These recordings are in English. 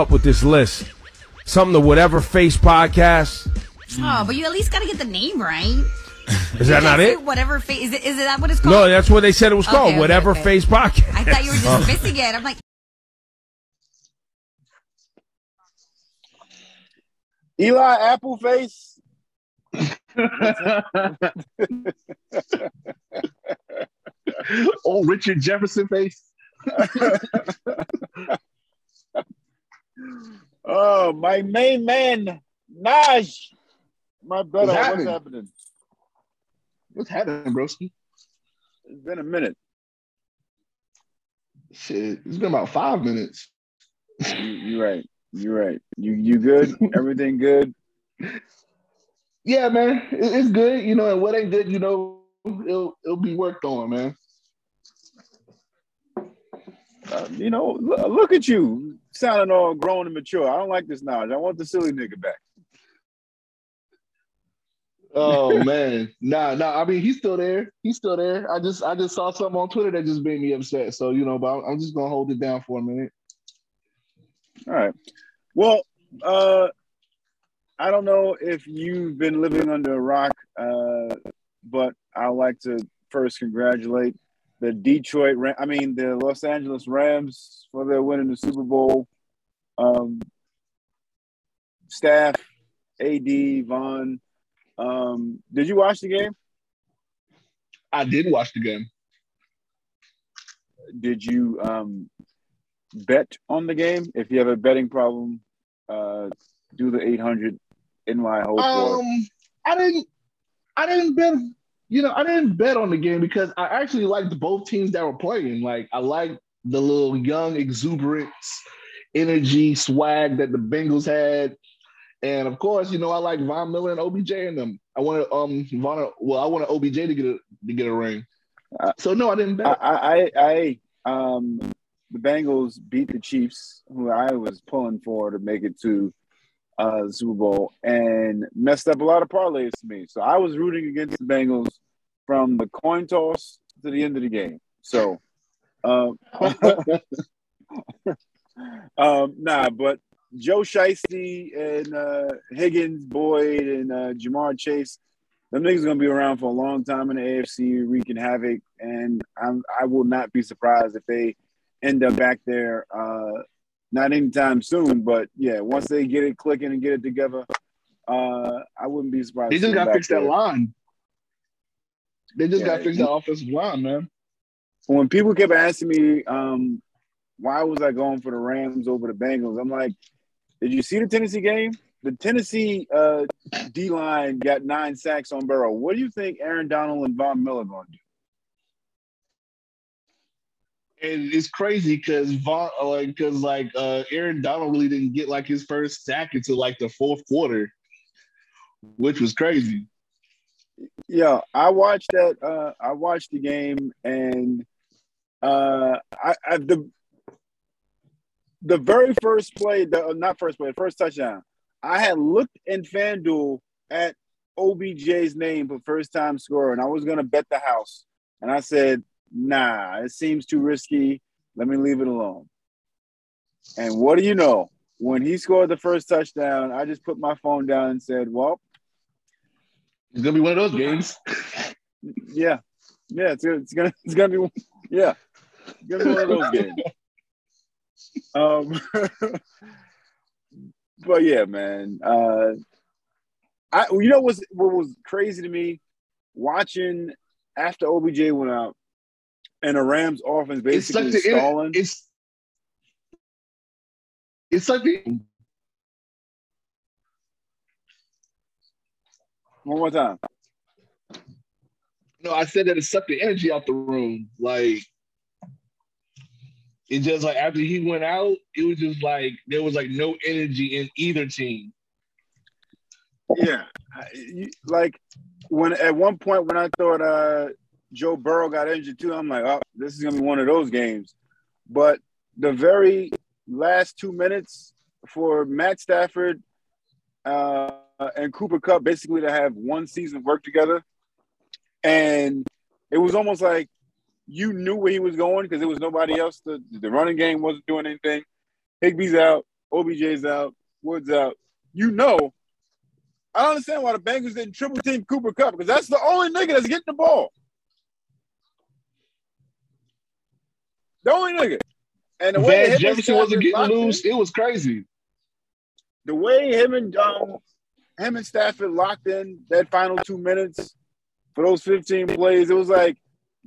up with this list. Something to whatever face podcast. Oh, but you at least got to get the name right. Is that not it? Whatever face is it? Is it that what it's called? No, that's what they said it was Okay, called. okay, whatever okay. face podcast. I thought you were just missing it. I'm like, Eli Appleface. oh, Richard Jefferson face. Oh, my main man, Naj. My brother, What's what's happening? happening? What's happening, broski? It's been a minute. Shit, it's been about five minutes. You, you're right. You're right. You you good? Everything good? Yeah, man, it- it's good. You know, and what ain't good, you know, it'll it'll be worked on, man. Uh, you know, lo- look at you, sounding all grown and mature. I don't like this knowledge. I want the silly nigga back. Oh man, nah, nah. I mean, he's still there. He's still there. I just, I just saw something on Twitter that just made me upset. So you know, but I'm- I'm just gonna hold it down for a minute. All right. Well, uh, I don't know if you've been living under a rock, uh, but I'd like to first congratulate the Detroit, Ram- I mean, the Los Angeles Rams for their win in the Super Bowl. Um, staff, AD, Von. Um, did you watch the game? I did watch the game. Did you um, bet on the game? If you have a betting problem, uh, do the 800 NY Hope. for. Um, I didn't, I didn't bet. You know, I didn't bet on the game because I actually liked both teams that were playing. Like, I liked the little young exuberance, energy, swag that the Bengals had, and of course, you know, I like Von Miller and OBJ in them. I wanted um Von, well, I wanted OBJ to get a to get a ring. So no, I didn't bet. I, I, I, um, the Bengals beat the Chiefs, who I was pulling for to make it to uh, Super Bowl, and messed up a lot of parlays to me. So I was rooting against the Bengals from the coin toss to the end of the game. So, um, um, nah, but Joe Shiesty and uh, Higgins, Boyd, and uh, Ja'Marr Chase, them niggas gonna be around for a long time in the AFC, wreaking havoc, and I'm I will not be surprised if they end up back there. Uh, not anytime soon, but yeah, once they get it clicking and get it together, uh, I wouldn't be surprised. they just got to fix that line. They just Yeah, got to fix that offensive line, man. when people kept asking me um, why was I going for the Rams over the Bengals, I'm like, did you see the Tennessee game? The Tennessee uh, D line got nine sacks on Burrow. What do you think Aaron Donald and Von Miller going to do? And it's crazy because Von, like, because like uh, Aaron Donald really didn't get like his first sack until like the fourth quarter, which was crazy. Yeah, I watched that. Uh, I watched the game, and uh, I, I the the very first play, the uh, not first play, first touchdown. I had looked in FanDuel at OBJ's name for first time scorer, and I was gonna bet the house, and I said, "Nah, it seems too risky. Let me leave it alone." And what do you know? When he scored the first touchdown, I just put my phone down and said, "Well, It's gonna be one of those games. Yeah, yeah, it's gonna, it's gonna, it's gonna be, yeah, it's gonna be one of those games. Um, but yeah, man, uh, I, you know, what's what was crazy to me watching after OBJ went out and the Rams offense It's basically like the stalling. it's it's like the One more time. no. I said that it sucked the energy out the room. Like it just like after he went out, it was just like there was like no energy in either team. Yeah, like when at one point when I thought uh, Joe Burrow got injured too, I'm like, oh, this is gonna be one of those games. But the very last two minutes for Matt Stafford uh, and Cooper Kupp basically to have one season work together, and it was almost like you knew where he was going because there was nobody else. The, the running game wasn't doing anything. Higbee's out. OBJ's out, Woods out. You know, I don't understand why the Bengals didn't triple team Cooper Kupp because that's the only nigga that's getting the ball. The only nigga. And the way Van Jefferson wasn't getting in- loose. It was crazy. the way him and um him and Stafford locked in that final two minutes for those 15 plays, it was like,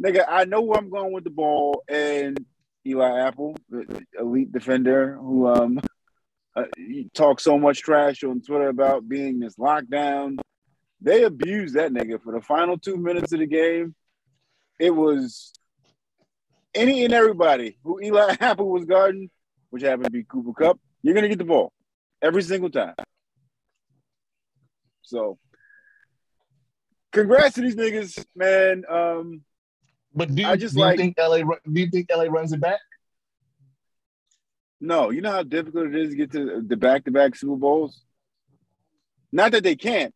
nigga, I know where I'm going with the ball. And Eli Apple, the elite defender, who um uh, talks so much trash on Twitter about being this lockdown. They abused that nigga for the final two minutes of the game. It was any and everybody who Eli Apple was guarding, which happened to be Cooper Kupp, you're gonna get the ball every single time. So, congrats to these niggas, man. Um, But do, I just do you think LA? Do you think LA runs it back? no, you know how difficult it is to get to the back-to-back Super Bowls. Not that they can't.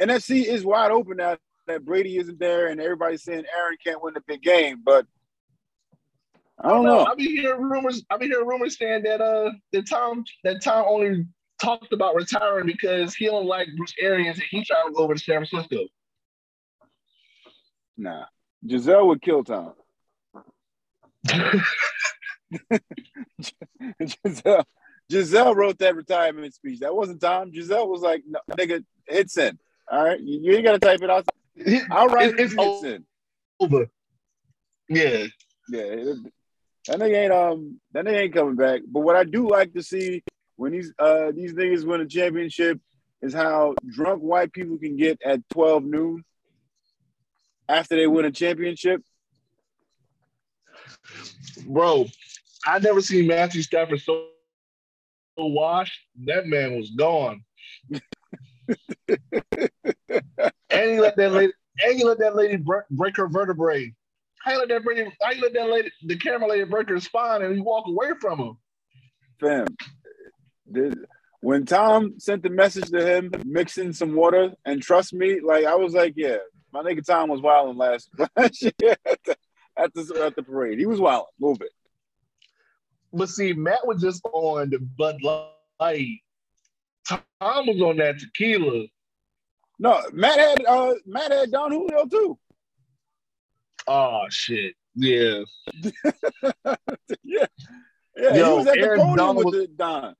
NFC is wide open now that Brady isn't there, and everybody's saying Aaron can't win the big game. But I don't know. I've been hearing rumors. I've been hearing rumors saying that uh that Tom that Tom only talked about retiring because he don't like Bruce Arians and he trying to go over to San Francisco. Nah, Giselle would kill Tom. Giselle, Giselle wrote that retirement speech. That wasn't Tom. Giselle was like, no, nigga, hit send. All right. You, you ain't got to type it out. I'll write it. It's Hit over. Yeah. Yeah. that nigga ain't um that nigga ain't coming back. But what I do like to see when these uh these niggas win a championship is how drunk white people can get at 12 noon after they win a championship. Bro, I never seen Matthew Stafford so, washed. That man was gone. and he let that lady and he let that lady break, her vertebrae. I let that lady, you let that lady, the camera lady break her spine and he walk away from him? Fam, when Tom sent the message to him, mixing some water, and trust me, like I was like, yeah, my nigga Tom was wilding last last year at the, at the at the parade. He was wilding a little bit. But see, Matt was just on the Bud Light. Tom was on that tequila. No, Matt had uh Matt had Don Julio too. Oh shit. Yeah. yeah, yeah. he was at the Aaron podium Donald with was- the Don.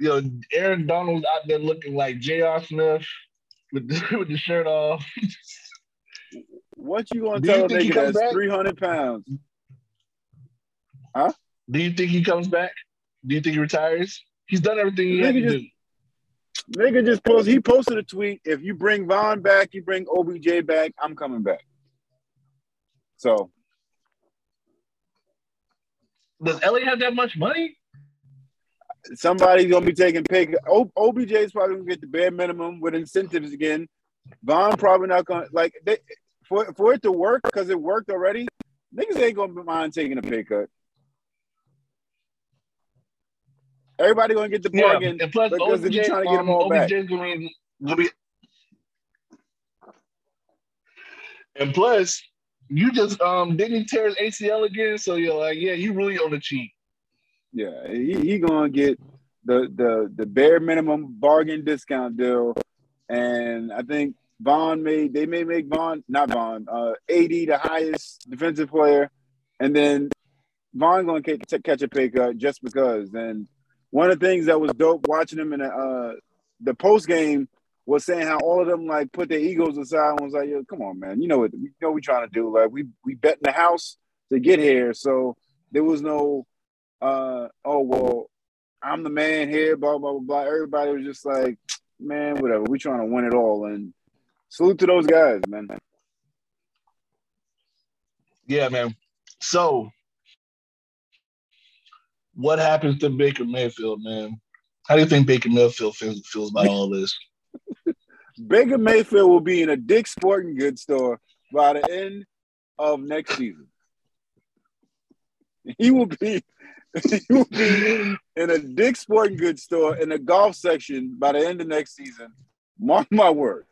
You know, Aaron Donald was out there looking like J.R. Smith with the, with the shirt off. What you gonna Do tell a nigga that's back? three hundred pounds? Huh? Do you think he comes back? Do you think he retires? He's done everything he had to Nigga do. Nigga just posted. He posted a tweet. If you bring Von back, you bring OBJ back. I'm coming back. So Does LA have that much money? Somebody's gonna be taking pay. O- OBJ is probably gonna get the bare minimum with incentives again. Von probably not gonna like they, for for it to work because it worked already. Niggas ain't gonna mind taking a pay cut. Everybody gonna get the bargain and plus because OBJ, trying to get them um, back. Gonna be, gonna be and plus you just um didn't tear his ACL again? So you're like, yeah, you really on the cheap. Yeah, he, he gonna get the the the bare minimum bargain discount deal, and I think Von made they may make Von not Von uh AD the highest defensive player, and then Von gonna catch, a pay cut just because. And one of the things that was dope watching him in the uh the post game was saying how all of them like put their egos aside and was like, Yo, come on, man, you know what you know what we trying to do. Like we we bet in the house to get here, so there was no uh, oh well, I'm the man here, blah blah blah blah. Everybody was just like, man, whatever. We trying to win it all, and salute to those guys, man. Yeah, man. So what happens to Baker Mayfield, man? How do you think Baker Mayfield feels, feels about all this? Baker Mayfield will be in a Dick Sporting Goods store by the end of next season. He will be. Will be in a Dick's Sporting Goods store in the golf section by the end of next season. Mark my word.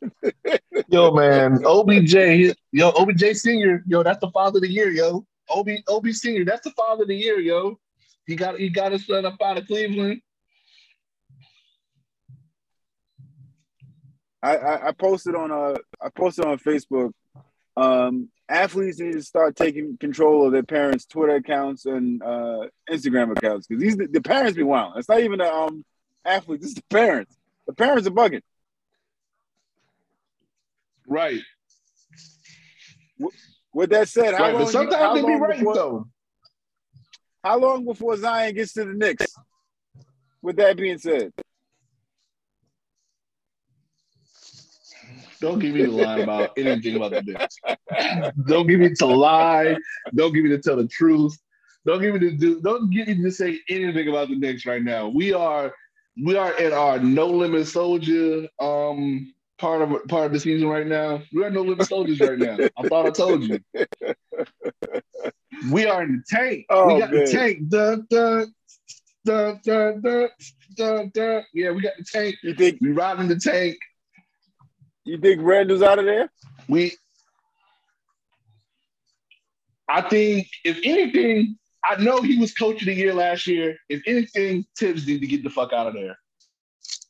Yo, man, OBJ, yo, OBJ Senior, yo, that's the father of the year, yo. OB, OB Senior, that's the father of the year, yo. He got, he got his son up out of Cleveland. I, I, I posted on a, I posted on Facebook. Um, athletes need to start taking control of their parents' Twitter accounts and uh, Instagram accounts because these the parents be wild. It's not even the um athletes; it's the parents. The parents are bugging. Right. With that said, how right. long? But sometimes how they be right before, though. How long before Zion gets to the Knicks? With that being said, Don't give me to lie about anything about the Knicks. Don't give me to lie. Don't give me to tell the truth. Don't give me to do. Don't give me to say anything about the Knicks right now. We are we are in our no limit soldier um part of part of the season right now. We are no limit soldiers right now. I thought I told you. We are in the tank. Oh, we got man. the tank. Dun, dun, dun, dun, dun, dun, dun. Yeah, we got the tank. you think We riding the tank. You think Randle's out of there? We, I think, if anything, I know he was coach of the year last year. If anything, Thibs need to get the fuck out of there.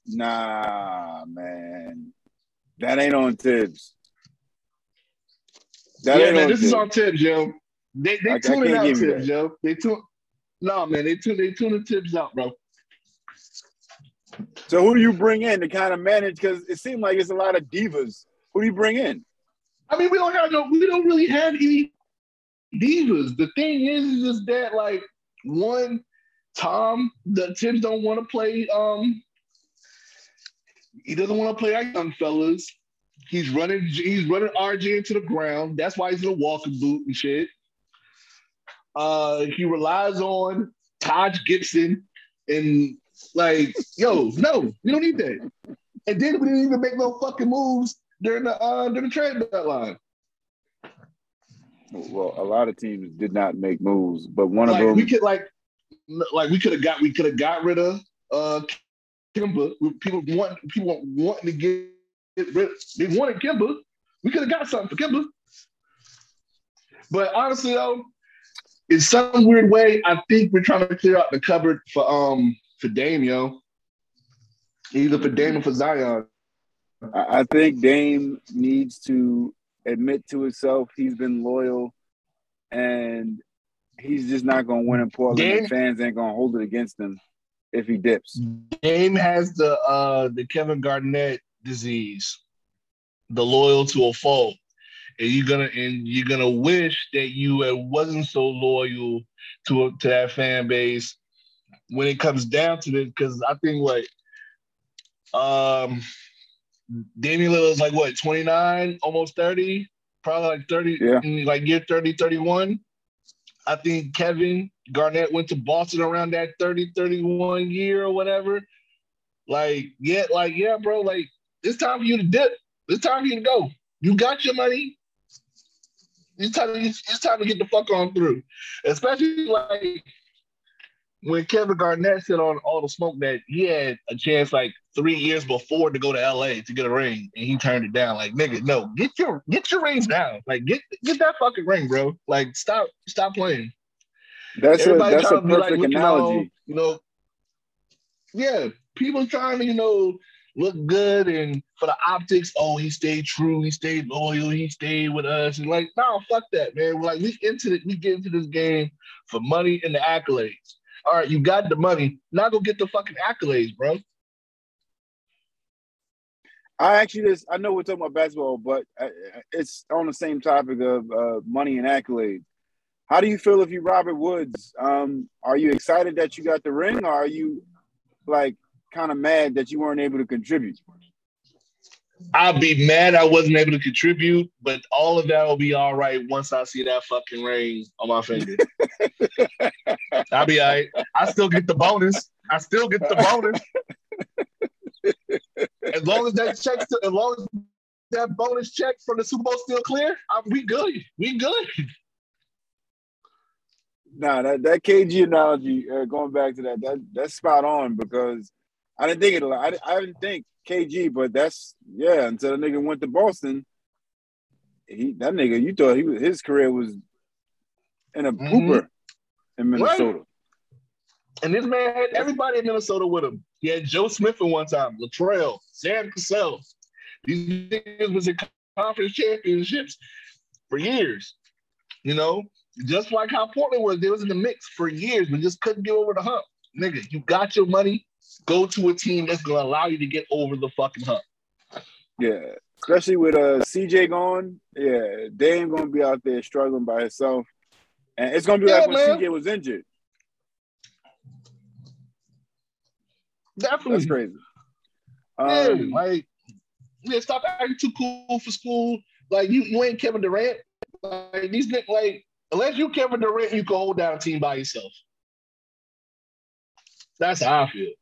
Nah, man, that ain't on Thibs. That yeah, ain't man, this is Thibs. on Thibs, yo. They I- they I tuning can't out Thibs, yo. They tune. No, man, they tune they tuning Thibs out, bro. So who do you bring in to kind of manage? Because it seemed like it's a lot of divas. Who do you bring in? I mean, we don't have no, we don't really have any divas. The thing is, is just that like one, Tom, the Thibs don't want to play. Um, he doesn't want to play our young fellas. He's running, he's running RJ into the ground. That's why he's in a walking boot and shit. Uh, he relies on Taj Gibson and like, yo, no, we don't need that. And then we didn't even make no fucking moves during the uh during the trade deadline. Well, a lot of teams did not make moves, but one like of them. we could like like we could have got we could have got rid of uh Kemba. People want people wanting to get, get rid they wanted Kemba. We could have got something for Kemba. But honestly though, in some weird way, I think we're trying to clear out the cupboard for um for Dame, yo. Either for Dame or for Zion. I think Dame needs to admit to himself he's been loyal, and he's just not going to win in Portland. Dame- and fans ain't going to hold it against him if he dips. Dame has the uh the Kevin Garnett disease, the loyal to a fault, and you're gonna and you're gonna wish that you wasn't so loyal to to that fan base when it comes down to this. Because I think what um Damian Lillard's like what 29, almost 30, probably like 30, Yeah. like year 30, 31. I think Kevin Garnett went to Boston around that 30, 31 year or whatever. Like, yeah, like, yeah, bro, like, it's time for you to dip. It's time for you to go. You got your money. It's time, it's time to get the fuck on through. Especially like when Kevin Garnett said on all the smoke that he had a chance like three years before to go to LA to get a ring and he turned it down. Like, nigga, no, get your get your rings now. Like, get get that fucking ring, bro. Like, stop stop playing. That's a that's a trying to be like perfect looking analogy. you know, yeah, people trying to, you know, look good and for the optics, oh, he stayed true, he stayed loyal, he stayed with us. And like, no, fuck that, man. We're like, we into it, we get into this game for money and the accolades. All right, you got the money. Now go get the fucking accolades, bro. I actually just I know we're talking about basketball, but it's on the same topic of uh, money and accolades. How do you feel if you Robert Woods? Um, are you excited that you got the ring, or are you like kind of mad that you weren't able to contribute? I'll be mad I wasn't able to contribute, but all of that will be all right once I see that fucking ring on my finger. I'll be all right. I still get the bonus. I still get the bonus. as long as that check, as long as that bonus check from the Super Bowl still clear, I, we good. We good. Nah, that, that KG analogy, uh, going back to that, that that's spot on because I didn't think it. a lot. I, I didn't think KG, but that's yeah. Until the nigga went to Boston, he that nigga. You thought he was his career was in a Mhm. pooper in Minnesota. And this man had everybody in Minnesota with him. He had Joe Smith at one time, Latrell, Sam Cassell. These niggas was in conference championships for years. You know, just like how Portland was, they was in the mix for years, but just couldn't get over the hump. Nigga, you got your money. Go to a team that's gonna allow you to get over the fucking hump. Yeah, especially with uh CJ gone. Yeah, Dame gonna be out there struggling by himself, and it's gonna be Yeah, like when man. CJ was injured. Definitely. That's crazy. Yeah, Um, like, yeah, stop acting too cool for school. Like you, you ain't Kevin Durant. Like these niggas, like unless you Kevin Durant, you can hold down a team by yourself. That's how I feel.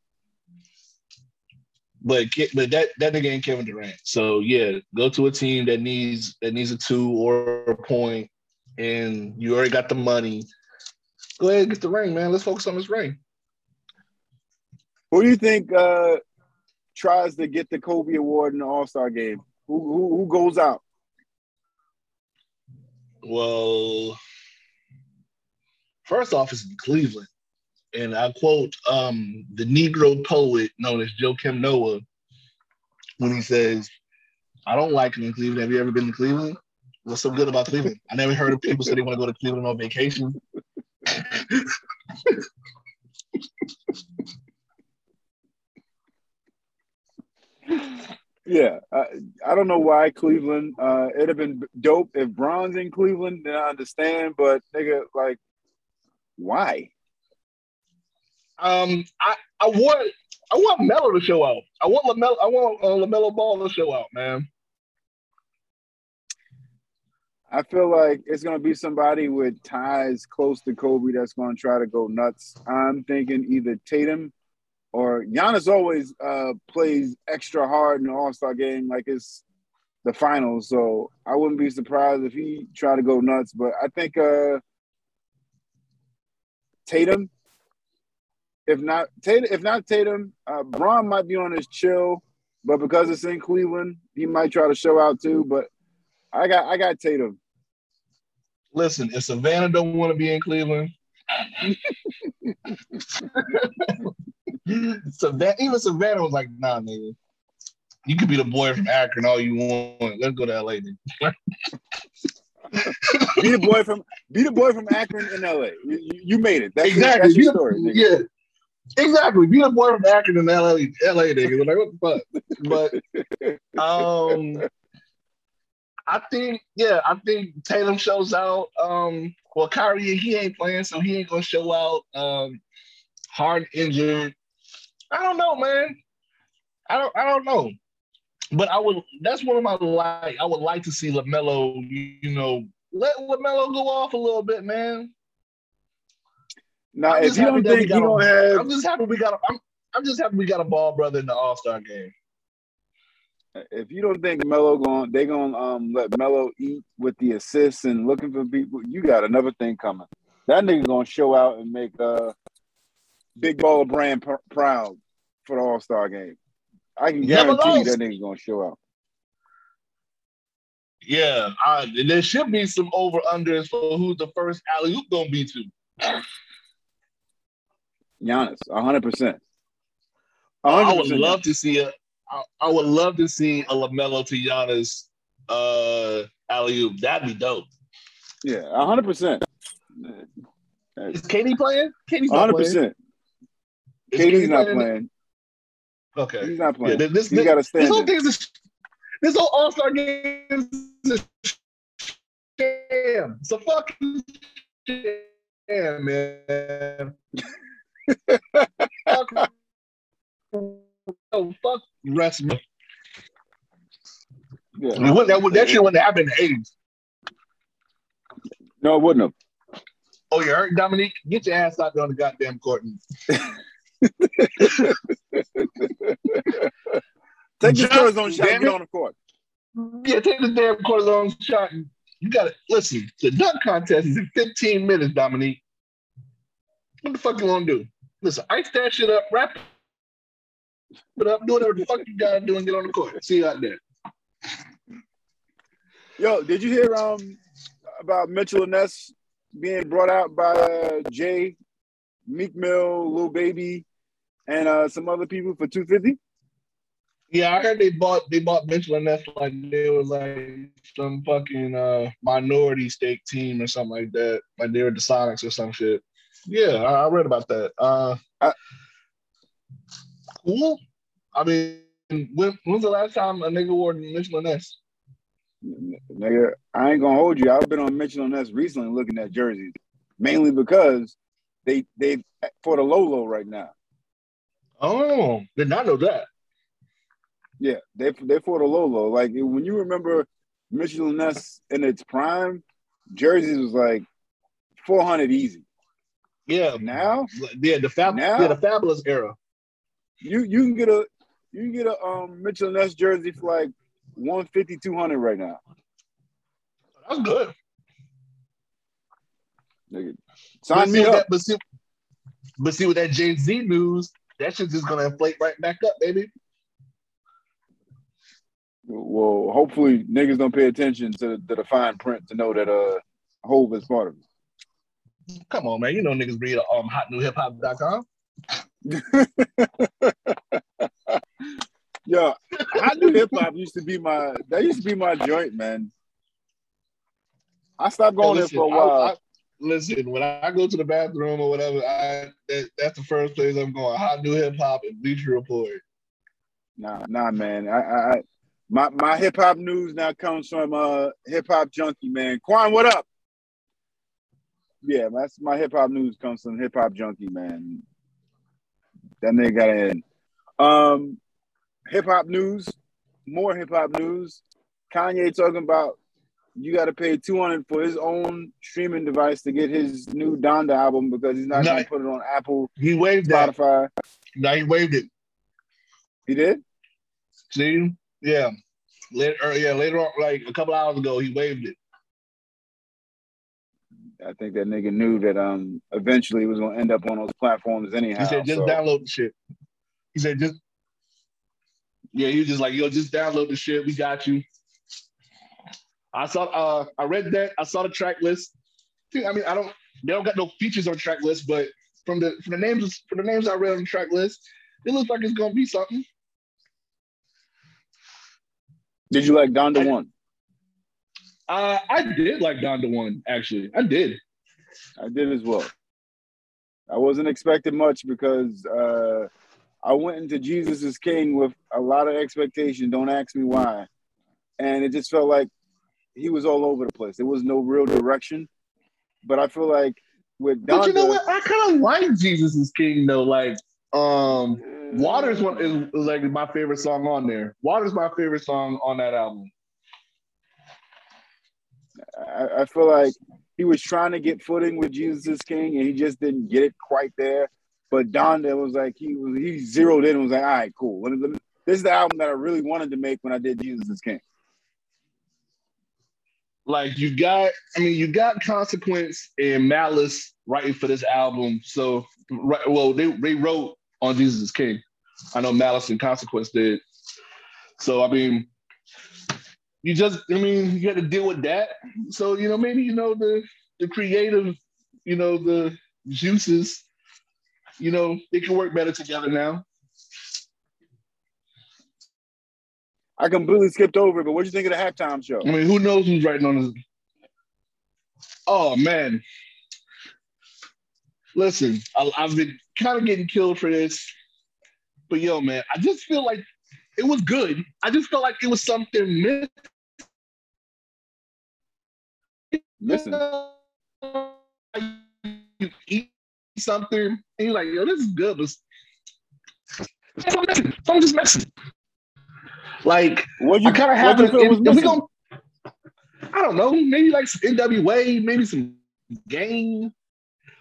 But but that that nigga ain't Kevin Durant. So yeah, go to a team that needs that needs a two or a point, and you already got the money. Go ahead and get the ring, man. Let's focus on this ring. who do you think uh, tries to get the Kobe Award in the All Star game? Who, who who goes out? Well, first off, it's in Cleveland. And I quote um, the Negro poet known as Joakim Noah when he says, I don't like it in Cleveland. Have you ever been to Cleveland? What's so good about Cleveland? I never heard of people say they want to go to Cleveland on vacation. Yeah, I, I don't know why Cleveland. Uh, it'd have been dope if Bron's in Cleveland. Then I understand, but nigga, like, why? Um, I, I want I want Melo to show out. I want Lamelo I want uh, Lamelo Ball to show out, man. I feel like it's gonna be somebody with ties close to Kobe that's gonna try to go nuts. I'm thinking either Tatum or Giannis always uh, plays extra hard in the All Star game, like it's the finals. So I wouldn't be surprised if he tried to go nuts. But I think uh, Tatum, if not Tatum, if not Tatum, uh, Bron might be on his chill, but because it's in Cleveland, he might try to show out too. But I got I got Tatum. Listen, if Savannah don't want to be in Cleveland, Savannah, even Savannah was like, nah, nigga. You could be the boy from Akron all you want. Let's go to LA. Then. Be the boy from be the boy from Akron in LA. You, you- you made it. That's exactly. Your, that's your story. Nigga. yeah. Exactly. Be the boy from Akron in LA, LA nigga. Like, what the fuck? But um I think, yeah, I think Tatum shows out. Um, well, Kyrie, he ain't playing, so he ain't gonna show out. Um, hard injured. I don't know, man. I don't I don't know. But I would that's one of my like I would like to see LaMelo, you know, let LaMelo go off a little bit, man. Now, I'm if you don't think a- don't have, I'm just happy we got a I'm, I'm just happy we got a ball brother in the All-Star game. if you don't think Melo going, they gonna um let Melo eat with the assists and looking for people. You got another thing coming. That nigga gonna show out and make uh big baller brand pr- proud for the All Star game. I can guarantee you that nigga gonna show out. Yeah, I, there should be some over unders for who's the first alley oop gonna be to. Giannis, hundred percent. I would love to see a. I, I would love to see a Lamelo to Giannis uh, alley oop. That'd be dope. Yeah, hundred percent. Is KD playing? KD's not hundred playing. percent. Is KD's not playing? playing. Okay. He's not Yeah, playing. this, He's this, got to this stand. whole thing is a, this whole All Star game is a sham. It's a fucking sham, man. fuck, oh, fuck wrestling. Yeah. I mean, what, that, would- that shit wouldn't happen in the 80s. No, it wouldn't have. Oh, you hurt, Dominique? Get your ass out there on the goddamn court. And, Take your Just- cortisone shot damn and get on the court. yeah, take the damn cortisone shot. And you got to listen. The dunk contest is in 15 minutes, Dominique. What the fuck you want to do? Listen, I stash it up, wrap Put up, do whatever the fuck you gotta do and get on the court. See you out there. Yo, did you hear um about Mitchell and Ness being brought out by uh, Jay, Meek Mill, Lil Baby, and uh, some other people for two fifty? Yeah, I heard they bought they bought Mitchell and Ness like they were like some fucking uh minority stake team or something like that. Like they were the Sonics or some shit. Yeah, I, I read about that. Uh I- cool. I mean, when when's the last time a nigga wore Mitchell and Ness? Nigga, I ain't gonna hold you. I've been on Mitchell and Ness recently looking at jerseys, mainly because they they for the Lolo right now. Oh, did not know that. Yeah, they they for the Lolo. Like when you remember Mitchell and Ness in its prime, jerseys was like four hundred easy. Yeah, Now yeah, the fab, Now- yeah, the fabulous era. you you can get a you can get a um Mitchell Ness jersey for like 150, 200 right now. That's good. Nigga, sign see me up. that- but see, but see with that Jay Z news, that shit's just gonna inflate right back up, baby. Well, hopefully niggas don't pay attention to, to the fine print to know that uh Hov is part of it. Come on, man. You know niggas read um hotnewhiphop.com. Yeah, I knew hip hop used to be my that used to be my joint, man. I stopped going there listen, for a while. I- listen, when I go to the bathroom or whatever, I that, that's the first place I'm going. Hot new hip hop and Bleacher Report. Nah, nah, man. I, I, I my my hip hop news now comes from uh hip hop junkie, man. Quan, what up? Yeah, that's my hip hop news comes from hip hop junkie, man. That nigga got in. Um, hip hop news, more hip hop news. Kanye talking about you got to pay two hundred for his own streaming device to get his new Donda album because he's not Nah. going to put it on Apple, He waived that. Spotify. Now he waived it. He did. See? Yeah. Later, yeah, later on, like a couple hours ago, he waived it. I think that nigga knew that um eventually he was gonna end up on those platforms anyhow. He said, just so- download the shit. He said, just, yeah, he was just like, yo, just download the shit. We got you. I saw, uh, I read that. I saw the track list. I mean, I don't, they don't got no features on track list, but from the from the names from the names I read on the track list, it looks like it's gonna be something. Did you like Donda I- one? Uh, I did like Donda one actually. I did. I did as well. I wasn't expecting much because uh I went into Jesus is King with a lot of expectation. Don't ask me why. And it just felt like he was all over the place. There was no real direction. But I feel like with Donda, But you know what? I kind of like Jesus is King though. Like, um, Water's one is, is like my favorite song on there. Water's my favorite song on that album. I, I feel like he was trying to get footing with Jesus King, and he just didn't get it quite there. But Donda was like he was he zeroed in and was like, all right, cool. Let me, let me, this is the album that I really wanted to make when I did Jesus King. Like you got, I mean, you got Consequence and Malice writing for this album. So, right, well, they they wrote on Jesus King. I know Malice and Consequence did. So, I mean, you just, I mean, you got to deal with that. So, you know, maybe you know the the creative, you know, the juices, you know, they can work better together now. I completely skipped over it, but what do you think of the halftime show? I mean, who knows who's writing on this? Oh man. Listen, I, I've been kind of getting killed for this, but yo, man, I just feel like it was good. I just felt like it was something Listen, You eat something, and you're like, yo, this is good, but. Something just missing. Like, what you I kind of have you it. feel If, was if we missing? gon- I don't know, maybe like some NWA, maybe some game.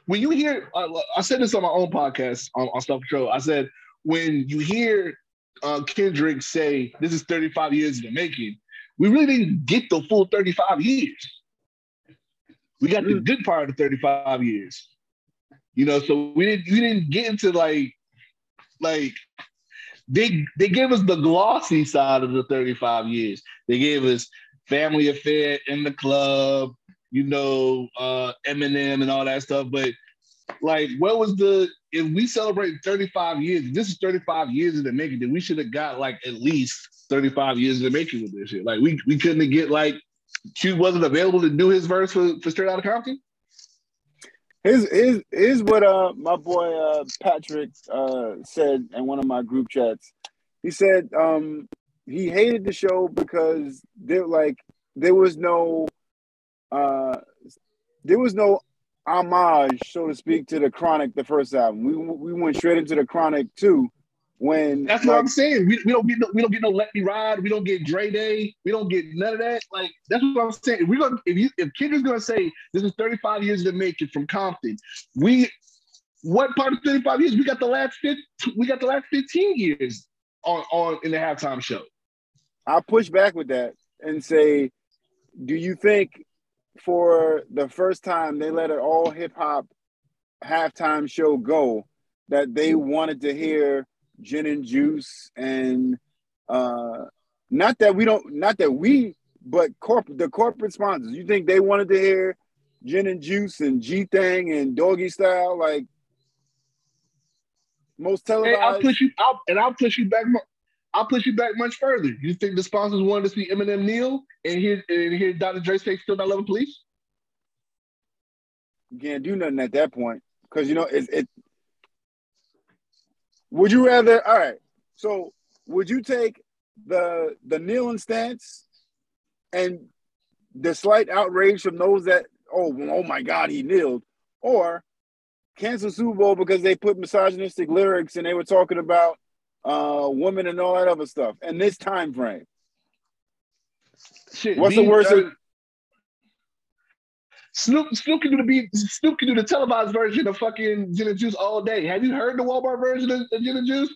When you hear, uh, I said this on my own podcast on, on Stuff Patrol. I said when you hear uh, Kendrick say this is 35 years in the making, we really didn't get the full 35 years. We got the Mm. good part of the 35 years. You know, so we didn't we didn't get into like like they they gave us the glossy side of the 35 years. They gave us family affair in the club, you know, uh Eminem and all that stuff. But like, what was the if we celebrate 35 years, this is 35 years in the making, then we should have got like at least 35 years in the making with this shit. Like we we couldn't get like Q wasn't available to do his verse for, for Straight Outta Compton. Here's, here's, is what uh, my boy uh, Patrick uh, said in one of my group chats. He said um, he hated the show because there like there was no uh, there was no homage, so to speak, to the Chronic, the first album. We we went straight into the Chronic too, when That's like, what I'm saying. We, we don't get no, we don't get no Let Me Ride. We don't get Dre Day. We don't get none of that. Like that's what I'm saying. If we're gonna if you if Kendrick's gonna say this is 35 years to make it from Compton, we what part of 35 years? We got the last 15, we got the last 15 years on on in the halftime show. I'll push back with that and say, do you think for the first time they let an all hip hop halftime show go that they wanted to hear gin and juice and uh not that we don't not that we but corporate the corporate sponsors you think they wanted to hear gin and juice and G thing and doggy style like most televised Hey, I'll push you out and I'll push you back. I'll push you back much further. You think the sponsors wanted to see Eminem kneel and hear and hear Dr. Dre say still not loving police? you can't do nothing at that point because you know it, it would you rather all right so would you take the the kneeling stance and the slight outrage from those that oh oh my god he kneeled or cancel Super Bowl because they put misogynistic lyrics and they were talking about uh women and all that other stuff and this time frame? Shit, What's the worst uh, that- Snoop Snoop can do the beat. Snoop can do the televised version of fucking Gin and Juice all day. Have you heard the Walmart version of, of Gin and Juice?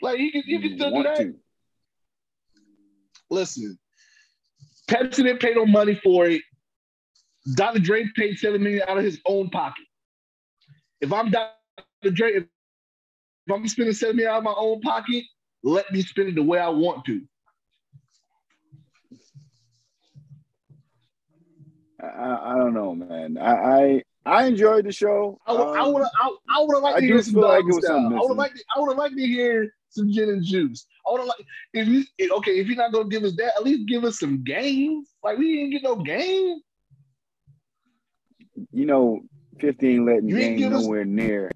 Like he can, you can still do that. to. Listen, Pepsi didn't pay no money for it. Dr. Dre paid seven million out of his own pocket. If I'm Dr. Dre, if, if I'm spending seven million out of my own pocket, let me spend it the way I want to. I, I, I don't know man I, I I enjoyed the show I would, I Um, would, I, I would have liked to hear some like style. I would liked, I would have liked to hear some gin and juice. I would have like if you okay if you're not gonna give us that, at least give us some games. Like we didn't get no game. you know, 15 letting You game give us- nowhere near.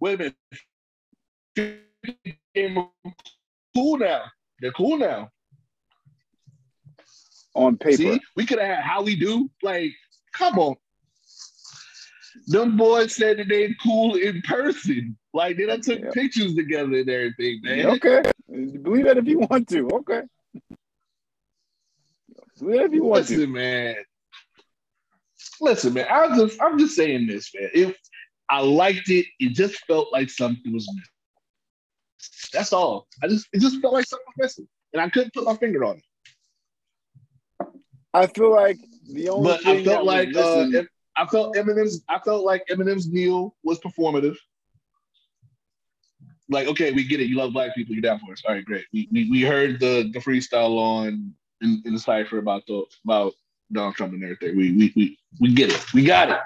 Wait a minute. Cool now. They're cool now. On paper. See, we could have had how we do. Like, come on. Them boys said that they cool in person. Like they done took Yeah. pictures together and everything, man. Okay. Believe that if you want to. Okay. Believe that if you want to. Man. Listen, man. I was just, I'm just saying this, man. If I liked it, it just felt like something was missing. That's all. I just, it just felt like something was missing, and I couldn't put my finger on it. I feel like the only But I felt like, uh, if- I felt Eminem's, I felt like Eminem's kneel was performative. Like, okay, we get it. You love black people. You're down for us. All right, great. We we, we heard the the freestyle on in, in the cipher about the about Donald Trump and everything. We we we we get it. We got it.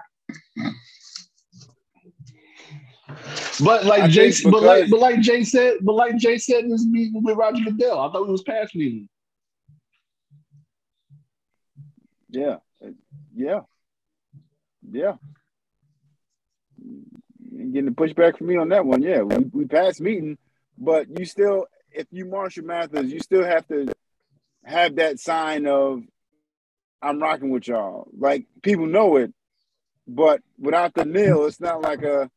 But like Jay, but like but like Jay said, but like Jay said in his meeting with Roger Goodell, I thought it was past meeting. Yeah. Yeah. Yeah. You Getting the pushback from me on that one. Yeah. We, we passed meeting, but you still, if you Marshall Mathers, you still have to have that sign of I'm rocking with y'all. Like people know it, but without the nil, it's not like a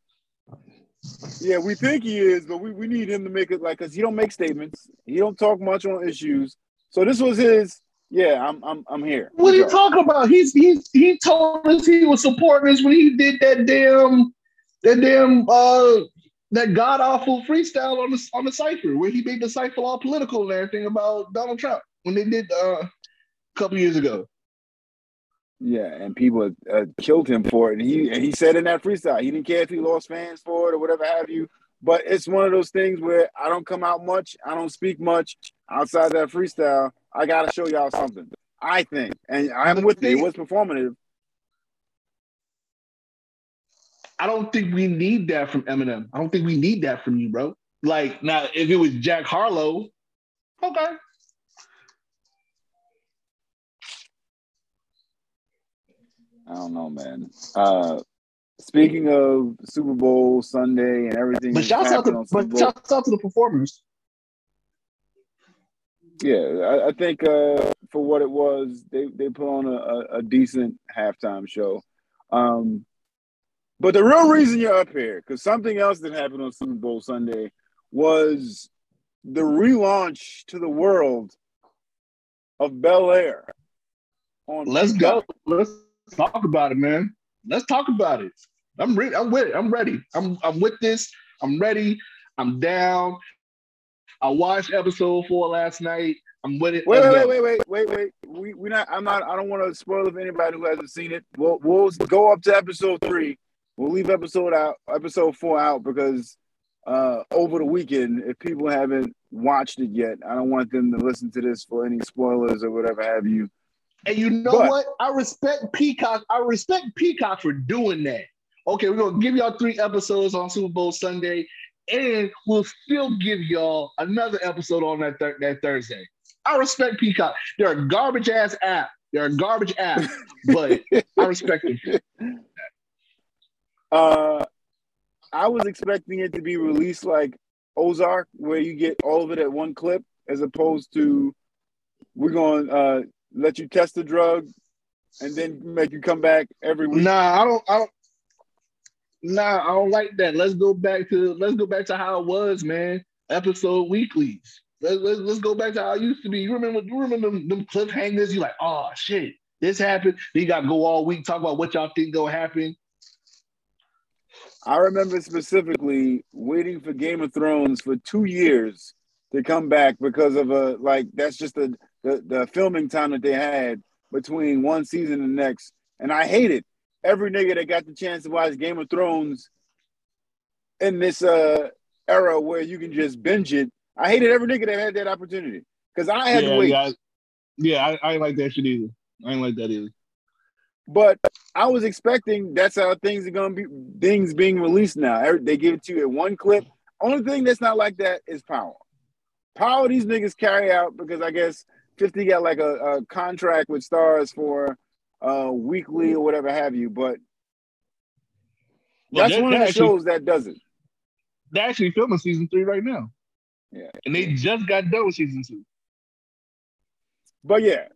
yeah, we think he is, but we, we need him to make it like because he don't make statements. He don't talk much on issues. So this was his. Yeah, I'm I'm I'm here. What are you talking about? He's he's he told us he was supporting us when he did that damn that damn uh that god awful freestyle on the on the cipher where he made the cipher all political and everything about Donald Trump when they did uh a couple years ago. Yeah, and people uh, killed him for it. And he and he said in that freestyle, he didn't care if he lost fans for it or whatever have you. But it's one of those things where I don't come out much, I don't speak much outside that freestyle. I gotta show y'all something. I think, and I'm with you. It was performative. I don't think we need that from Eminem. I don't think we need that from you, bro. Like now, if it was Jack Harlow, okay. I don't know, man. Uh, speaking of Super Bowl Sunday and everything, But shouts out to but shouts out to the performers. Yeah, I, I think uh, for what it was, they they put on a, a, a decent halftime show. Um, but the real reason you're up here, because something else that happened on Super Bowl Sunday was the relaunch to the world of Bel Air. On Let's Peacock. go. Let's talk about it, man. Let's talk about it. I'm ready. I'm with it. I'm ready. I'm I'm with this. I'm ready. I'm down. I watched episode four last night. I'm with it. Wait, wait, wait, wait, wait, wait, wait. We we not. I'm not. I don't want to spoil it for anybody who hasn't seen it. We'll we'll go up to episode three. We'll leave episode out, episode four out because uh over the weekend, if people haven't watched it yet, I don't want them to listen to this for any spoilers or whatever have you. And you know But- what? I respect Peacock. I respect Peacock for doing that. Okay, we're gonna give y'all three episodes on Super Bowl Sunday, and we'll still give y'all another episode on that thir- that Thursday. I respect Peacock. They're a garbage ass app. They're a garbage app, but I respect them. Uh, I was expecting it to be released like Ozark, where you get all of it at one clip, as opposed to we're going to uh, let you test the drug and then make you come back every week. Nah, I don't. I don't. Nah, I don't like that. Let's go back to let's go back to how it was, man. Episode weeklies. Let's, let's, let's go back to how it used to be. You remember? You remember them, them cliffhangers? You like, oh shit, this happened. Then you got to go all week talk about what y'all think gonna happen. I remember specifically waiting for Game of Thrones for two years to come back because of a like that's just the the, the filming time that they had between one season and the next, and I hated every nigga that got the chance to watch Game of Thrones in this uh era where you can just binge it. I hated every nigga that had that opportunity because I had yeah, to wait. yeah, I, yeah. I, I ain't like that shit either. I ain't like that either. But I was expecting that's how things are gonna be. Things being released now. They give it to you in one clip. Only thing that's not like that is Power. Power these niggas carry out because I guess Fifty got like a, a contract with Starz for uh weekly or whatever have you. But Well, that's one of the actually- shows that does it. They're actually filming season three right now. Yeah. and they just got done with season two. But yeah,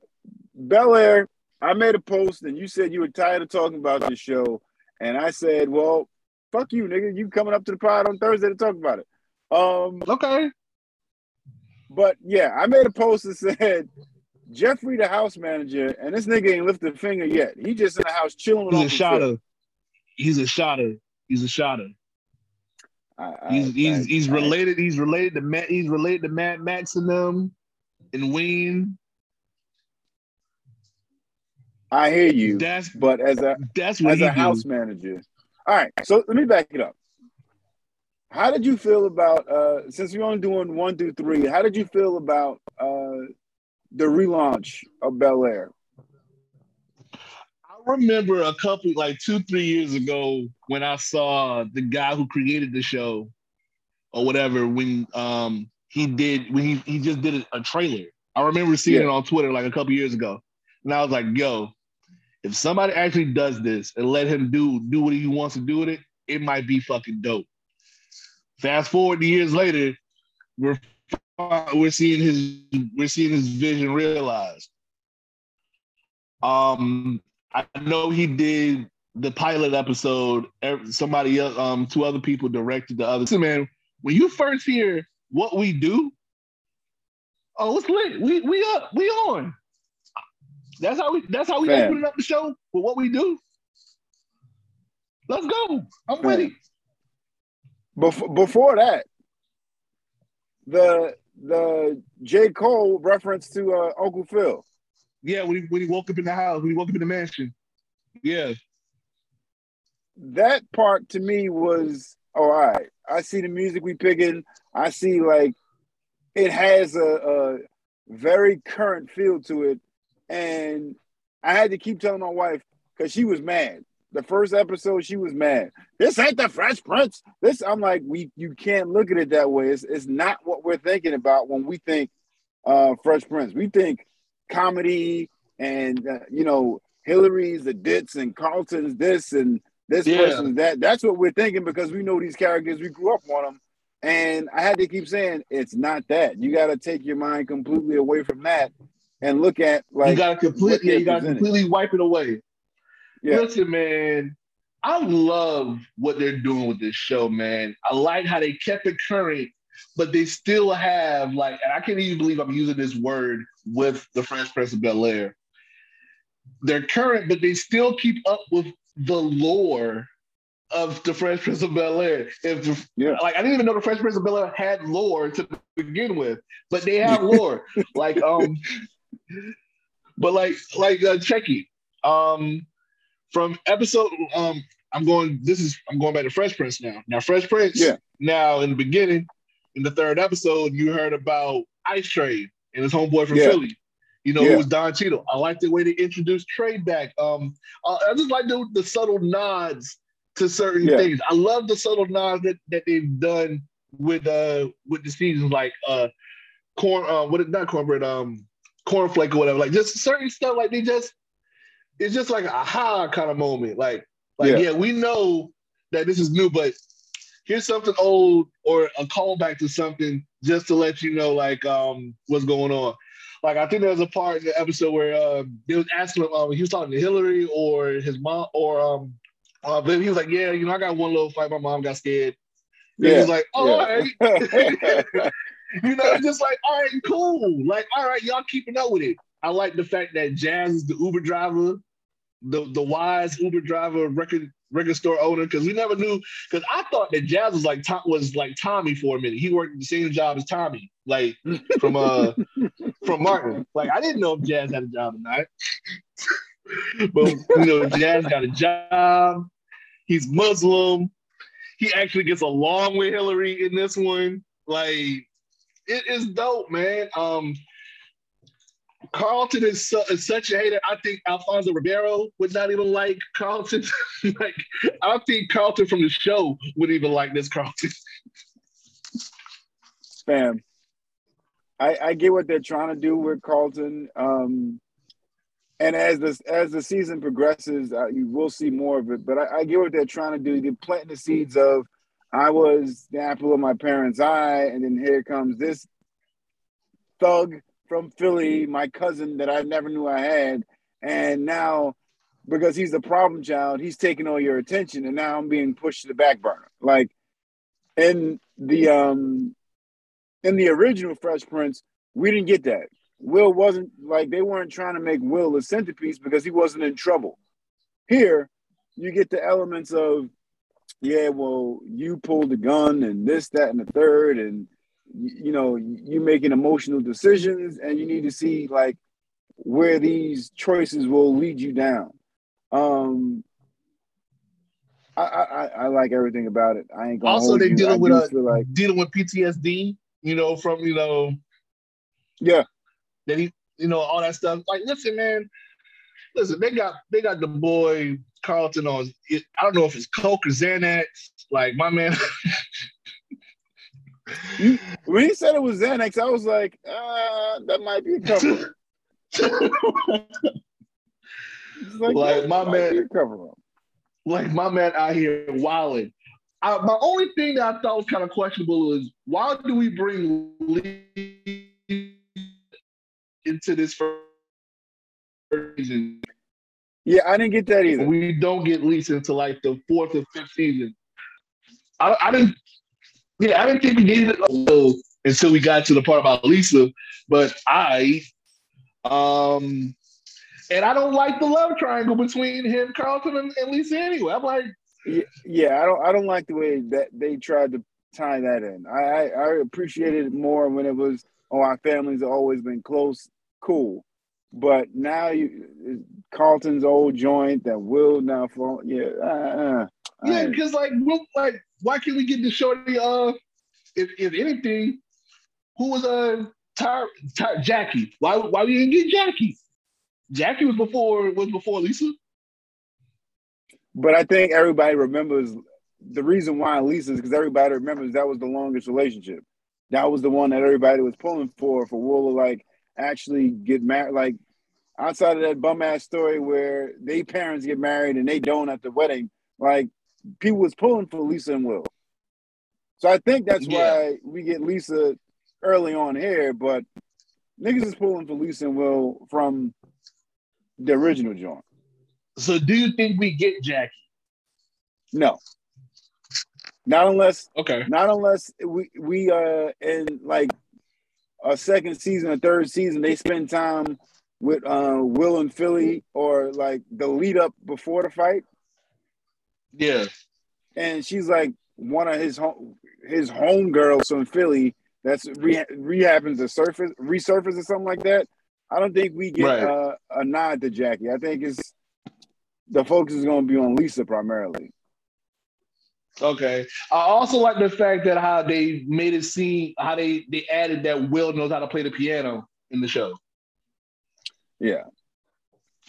Bel Air. I made a post and you said you were tired of talking about this show, and I said, well, fuck you, nigga. You coming up to the pod on Thursday to talk about it. Um, Okay. But yeah, I made a post that said Jeffrey, the house manager, and this nigga ain't lifted a finger yet. He just in the house chilling He's a shotter. He's a shotter. He's a shotter. I- I- He's he's I- he's related. He's related to Matt. He's related to Matt Max and them, and Wayne. I hear you, That's but as a that's what as a house do. manager, all right. So let me back it up. How did you feel about uh since we're only doing one through three? How did you feel about uh the relaunch of Bel Air? I remember a couple, like two, three years ago, when I saw the guy who created the show, or whatever, when um he did when he he just did a, trailer. I remember seeing Yeah. it on Twitter like a couple years ago, and I was like, "Yo, if somebody actually does this and let him do do what he wants to do with it, it might be fucking dope." Fast forward to years later, we're we're seeing his we're seeing his vision realized. Um, I know he did the pilot episode. Somebody else, um, two other people directed the other. Listen, man, when you first hear what we do, oh, it's lit. We we up, we on. That's how we. That's how we opening up the show with what we do. Let's go. I'm Fam. ready. Before before that, the the J Cole reference to uh, Uncle Phil. Yeah, when he when he woke up in the house, when he woke up in the mansion. Yeah. That part to me was all right. I see the music we picking. I see like it has a, a very current feel to it, and I had to keep telling my wife because she was mad. The first episode, she was mad. This ain't the Fresh Prince. This, I'm like, we you can't look at it that way. It's, it's not what we're thinking about when we think uh, Fresh Prince. We think comedy and uh, you know Hilary's the dits and Carlton's this and this Yeah. person's that. That's what we're thinking because we know these characters. We grew up on them, and I had to keep saying it's not that. You got to take your mind completely away from that and look at like you gotta completely they're you gotta completely wipe it away. Yeah. Listen, man, I love what they're doing with this show, man. I like how they kept it current, but they still have like, and I can't even believe I'm using this word with the Fresh Prince of Bel Air. They're current, but they still keep up with the lore of the Fresh Prince of Bel Air. If the, Yeah. like, I didn't even know the Fresh Prince of Bel Air had lore to begin with, but they have lore. like, um, but like, like uh, Checky, um, from episode, um, I'm going. This is I'm going back to Fresh Prince now. Now, Fresh Prince. Yeah. Now, in the beginning, in the third episode, you heard about Ice Tray and his homeboy from Yeah. Philly. You know, Yeah. who was Don Cheadle. I like the way they introduced Tray back. Um, uh, I just like the, the subtle nods to certain Yeah. things. I love the subtle nods that, that they've done with uh with the seasons, like uh corn uh what not cornbread um cornflake or whatever. Like just certain stuff. Like they just it's just like a aha kind of moment. Like like Yeah. yeah, we know that this is new, but here's something old or a callback to something just to let you know like um what's going on. Like I think there was a part in the episode where uh, they was asking him um, he was talking to Hilary or his mom or um uh, but he was like, yeah, you know, I got one little fight. My mom got scared. And he was like, oh, all right. you know, it's just like, all right, cool. Like, all right, y'all keeping up with it. I like the fact that Jazz is the Uber driver, the the wise Uber driver, record record store owner, because we never knew. Because I thought that Jazz was like was like Tommy for a minute. He worked the same job as Tommy, like from uh from Martin. Like I didn't know if Jazz had a job or not. but you know, Jazz got a job. He's Muslim. He actually gets along with Hilary in this one. Like it is dope, man. Um, Carlton is, su- is such a hater. I think Alfonso Ribeiro would not even like Carlton. like, I think Carlton from the show would even like this Carlton. Fam, I, I get what they're trying to do with Carlton. Um, and as the as the season progresses, uh, you will see more of it. But I, I get what they're trying to do. They're planting the seeds of I was the apple of my parents' eye, and then here comes this thug from Philly, my cousin that I never knew I had, and now because he's the problem child, he's taking all your attention, and now I'm being pushed to the back burner. Like in the um in the original Fresh Prince, we didn't get that. Will wasn't like they weren't trying to make Will a centerpiece because he wasn't in trouble. Here, you get the elements of, yeah, well, you pulled the gun and this, that, and the third, and y- you know, you're making emotional decisions, and you need to see like where these choices will lead you down. Um, I, I, I- like everything about it. I ain't gonna Also, they you. dealing with a- like Dealing with PTSD, you know, from you know yeah, that he, you know, all that stuff. Like, listen, man, listen, they got they got the boy Carlton on. I don't know if it's Coke or Xanax. Like my man, when he said it was Xanax, I was like, uh, that might be a cover. Like, Like, my man- cover up. like my man out here wilding. I, my only thing that I thought was kind of questionable is why do we bring Lee into this first season? Yeah, I didn't get that either. We don't get Lisa until like the fourth or fifth season. I, I didn't. Yeah, I didn't think we needed it until, until we got to the part about Lisa. But I, um, and I don't like the love triangle between him, Carlton, and, and Lisa anyway. I'm like, Yeah, I don't. I don't like the way that they tried to tie that in. I, I, I appreciated it more when it was, oh, our families have always been close. Cool, But now you Carlton's old joint that will now fall. Yeah, uh, uh, Yeah, because like, like, why can't we get the shorty? Uh, if if anything, who was uh Ty, Ty, Jackie? Why why we didn't get Jackie? Jackie was before was before Lisa. But I think everybody remembers the reason why Lisa's because everybody remembers that was the longest relationship. That was the one that everybody was pulling for for Will to like actually get married. Like outside of that bum ass story where they parents get married and they don't at the wedding, like people was pulling for Lisa and Will. So I think that's Yeah. why we get Lisa early on here, but niggas is pulling for Lisa and Will from the original joint. So do you think we get Jackie? No. Not unless Okay. not unless we we uh in like a second season a third season they spend time with uh Will and Philly or like the lead up before the fight Yeah. and she's like one of his home his home girls from Philly that's re- rehabbing to surface resurface or something like that. I don't think we get Right. uh, a nod to Jackie. I think it's the focus is going to be on Lisa primarily. Okay. I also like the fact that how they made it seem how they they added that Will knows how to play the piano in the show. Yeah.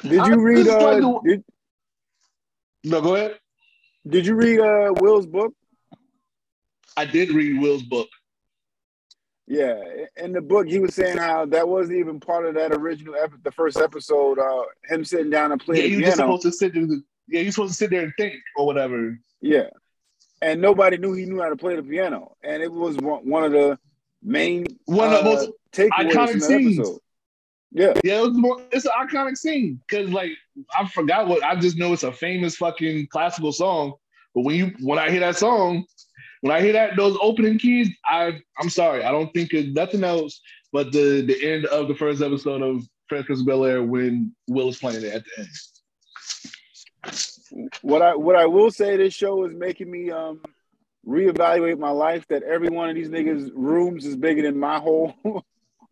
Did I- you read? this is like Uh, the- did, No, go ahead. Did you read uh, Will's book? I did read Will's book. Yeah, in the book, he was saying how that wasn't even part of that original, ep- the first episode. Uh, him sitting down and playing was just piano. supposed to sit there. Yeah, was supposed to sit there and think or whatever. Yeah, and nobody knew he knew how to play the piano, and it was one, of the main One of the uh, most takeaways iconic scenes. episode. Yeah, Yeah, it was more, it's an iconic scene because like I forgot what I just know it's a famous fucking classical song. But when you when I hear that song, when I hear that those opening keys, I I'm sorry, I don't think of nothing else but the the end of the first episode of Fresh Prince of Bel Air when Will is playing it at the end. what I what I will say, this show is making me um reevaluate my life. That every one of these niggas' rooms is bigger than my whole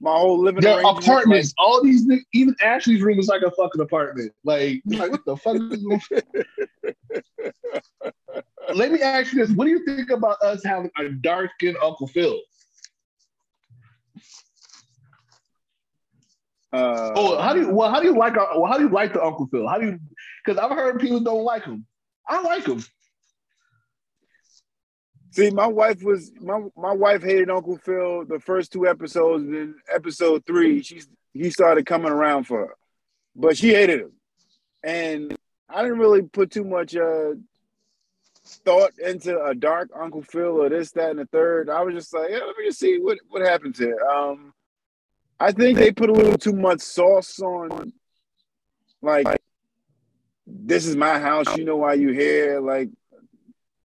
my whole living arrangement. apartments, all these even Ashley's room is like a fucking apartment. Like, like what the fuck? Let me ask you this: What do you think about us having a dark skinned Uncle Phil? Uh, Oh, how do you well? How do you like? our- Well, how do you like the Uncle Phil? How do you? Because I've heard people don't like him. I like him. See, my wife was my my wife hated Uncle Phil the first two episodes. And then episode three, she's he started coming around for her, but she hated him, and I didn't really put too much uh thought into a dark Uncle Phil or this, that, and the third. I was just like, yeah, let me just see what what happens here. Um, I think they put a little too much sauce on, like, this is my house. You know why you here? Like,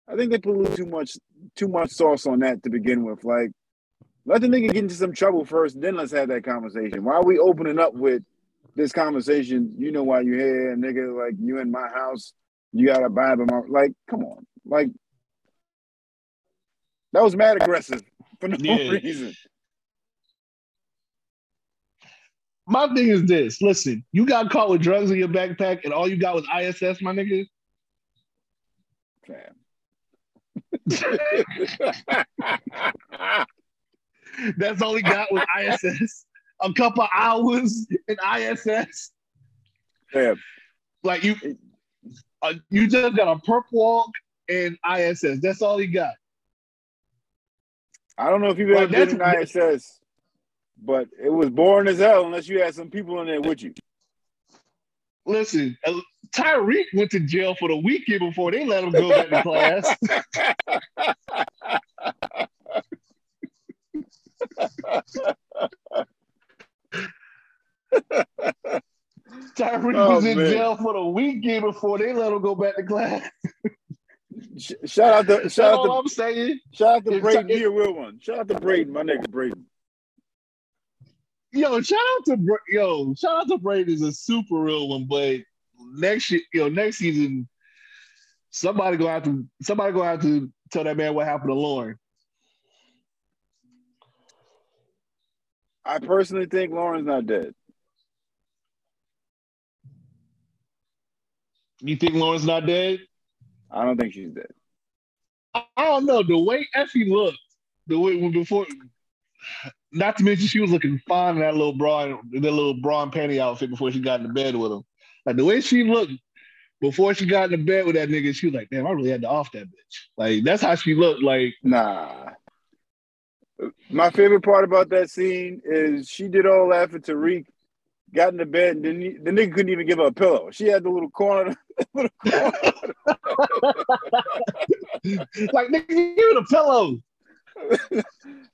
I think they put a little too much too much sauce on that to begin with. Like, let the nigga get into some trouble first, then let's have that conversation. Why are we opening up with this conversation? You know why you here, nigga? Like, you in my house, you got a Bible. My, like, come on, like, that was mad aggressive for no Yeah. reason. My thing is this: Listen, you got caught with drugs in your backpack, and all you got was ISS, my nigga. Fam. That's all he got was ISS. A couple hours in ISS. Fam. Like you, uh, you just got a perp walk and ISS. That's all he got. I don't know if you've ever Like, been in ISS, but it was boring as hell unless you had some people in there with you. Listen, uh, Tariq went to jail for the weekend before they let him go back to class. Tariq Oh, was in man. jail for the weekend before they let him go back to class. Shout out to That's shout out all to I'm saying. shout out to It's- Brayden. You're a real one. Shout out to Brayden, my nigga Brayden yo, shout out to yo, shout out to Brayden is a super real one, but next year, yo, next season, somebody gonna have to somebody gonna have to tell that man what happened to Lauren. I personally think Lauren's not dead. You think Lauren's not dead? I don't think she's dead. I don't know. The way Effie looked, the way before not to mention she was looking fine in that little bra and that little bra and panty outfit before she got into bed with him. Like the way she looked before she got into bed with that nigga, she was like, damn, I really had to off that bitch. Like that's how she looked. Like Nah. My favorite part about that scene is she did all that for Tariq, got into bed, and then the nigga couldn't even give her a pillow. She had the little corner, little corner. like nigga, give it a pillow. nigga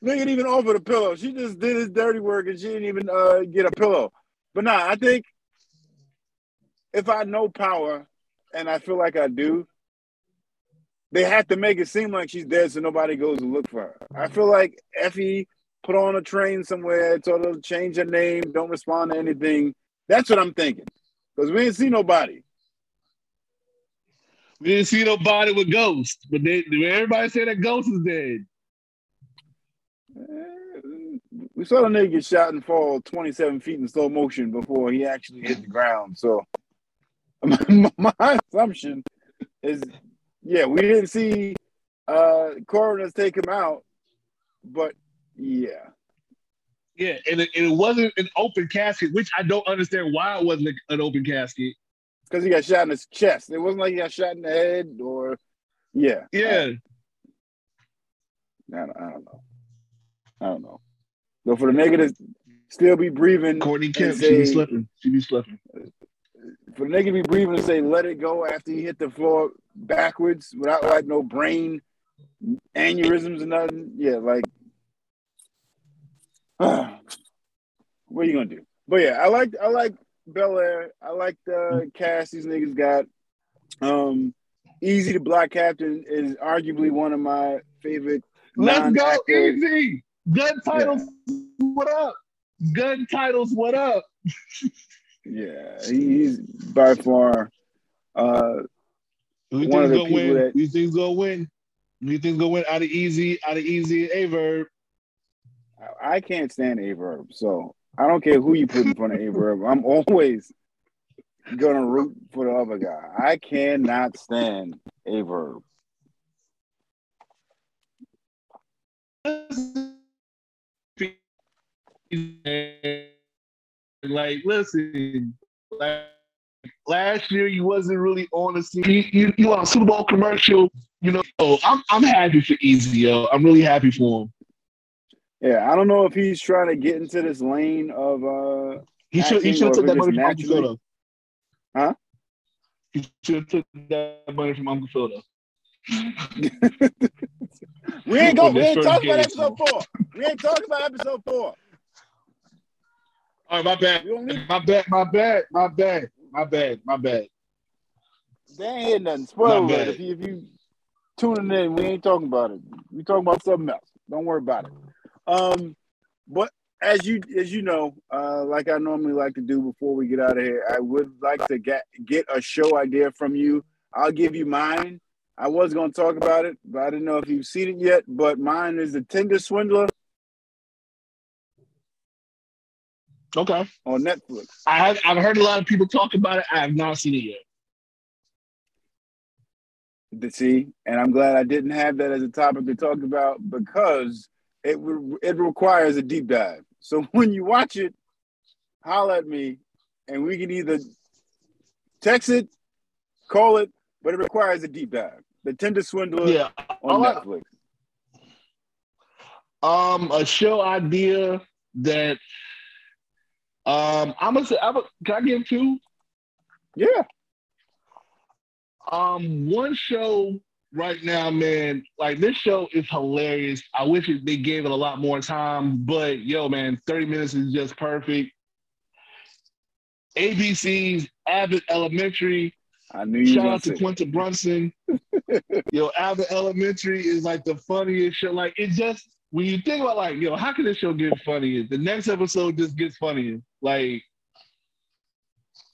didn't even offer the pillow. She just did his dirty work and she didn't even uh, get a pillow. But nah, I think if I know power, and I feel like I do, they have to make it seem like she's dead so nobody goes to look for her. I feel like Effie put on a train somewhere, told her to change her name, don't respond to anything. That's what I'm thinking. Because we didn't see nobody. We didn't see nobody with ghosts, but they everybody said that Ghost is dead. We saw the nigga get shot and fall 27 feet in slow motion before he actually hit the ground. So my assumption is, yeah, we didn't see uh coroners take him out, but yeah, Yeah, and it, and it wasn't an open casket, which I don't understand why it wasn't an open casket. because he got shot in his chest. It wasn't like he got shot in the head or, yeah, Yeah, I, don't, I don't know, I don't know. But for the nigga to still be breathing, Courtney Kemp, and she be say- slipping. She be slipping. for the nigga to be breathing and say let it go after he hit the floor backwards without like no brain aneurysms and nothing. Yeah, like what are you gonna do? But yeah, I like I like Bel Air. I like the cast these niggas got. Um Eazy the Block Captain is arguably one of my favorite. Let's go easy. Gun titles, what up? Gun titles, what up? Yeah, he's by far uh Who One of the gonna people win? that- Who you think's gonna win? Who you think's gonna win out of Eazy, out of Eazy and Aye Verb? I- I can't stand Aye Verb, so I don't care who you put in front of Aye Verb. I'm always gonna root for the other guy. I cannot stand Aye Verb. Like, listen, like last year you wasn't really on the scene. You, you, you on a Super Bowl commercial, you know. Oh, I'm I'm happy for Eazy, yo. I'm really happy for him. Yeah, I don't know if he's trying to get into this lane of uh He should he should have took that money from Uncle Phil though. Huh? He should have took that money from Uncle Phil though. we ain't go we ain't talking about episode four. We ain't talking about episode four. All right, my bad. We don't need My bad, my bad, my bad, my bad, my bad. they ain't hear nothing. Spoiler alert. If you if you tuning in, we ain't talking about it. We talking about something else. Don't worry about it. Um but as you as you know, uh, like I normally like to do before we get out of here, I would like to get get a show idea from you. I'll give you mine. I was going to talk about it, but I didn't know if you've seen it yet. But mine is the Tinder Swindler Okay. on Netflix. I have I've heard a lot of people talk about it. I have not seen it yet. see, and I'm glad I didn't have that as a topic to talk about because it it requires a deep dive. So when you watch it, holler at me, and we can either text it, call it, but it requires a deep dive. The Tinder Swindler Yeah. on all I- Netflix. Um, a show idea that um I'm gonna say I'm a, can I give two? Yeah, Um, one show right now, man, like this show is hilarious. I wish it, they gave it a lot more time, but yo, man, 30 minutes is just perfect. ABC's Abbott Elementary. I knew you Shout out to. Quinta Brunson. yo, Abbott Elementary is like the funniest show. Like it just when you think about like, yo, how can this show get funnier? The next episode just gets funnier. Like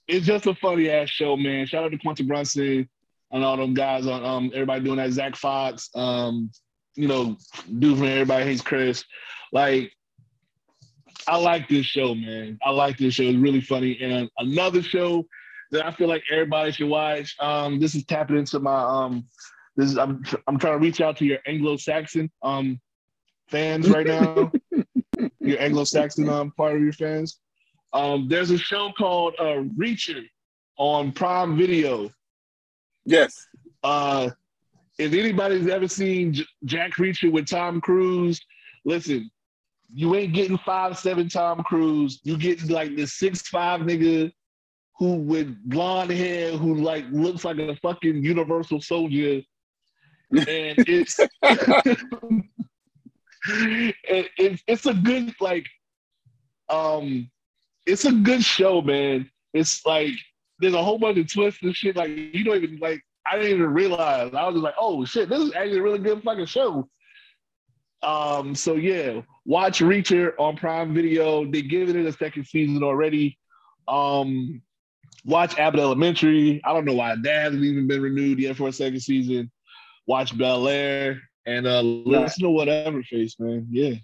it's just a funny ass show, man. Shout out to Quinta Brunson and all them guys on um everybody doing that. Zach Fox, um, you know, dude from Everybody Hates Chris. Like, I like this show, man. I like this show. It's really funny. And another show that I feel like everybody should watch. Um, this is tapping into my um, this is I'm I'm trying to reach out to your Anglo-Saxon um fans right now. your Anglo-Saxon um part of your fans. Um, there's a show called uh, Reacher on Prime Video. Yes. Uh, if anybody's ever seen J- Jack Reacher with Tom Cruise, listen, you ain't getting five seven Tom Cruise. You get like this six five nigga who with blonde hair who like looks like a fucking Universal Soldier, and it's it, it, it's a good like um it's a good show, man. It's like there's a whole bunch of twists and shit. Like you don't even like. I didn't even realize. I was just like, oh shit, this is actually a really good fucking show. Um. So yeah, watch Reacher on Prime Video. They giving it a second season already. Um. Watch Abbott Elementary. I don't know why that hasn't even been renewed yet for a second season. Watch Bel Air and uh listen to whatever face, man. Yeah.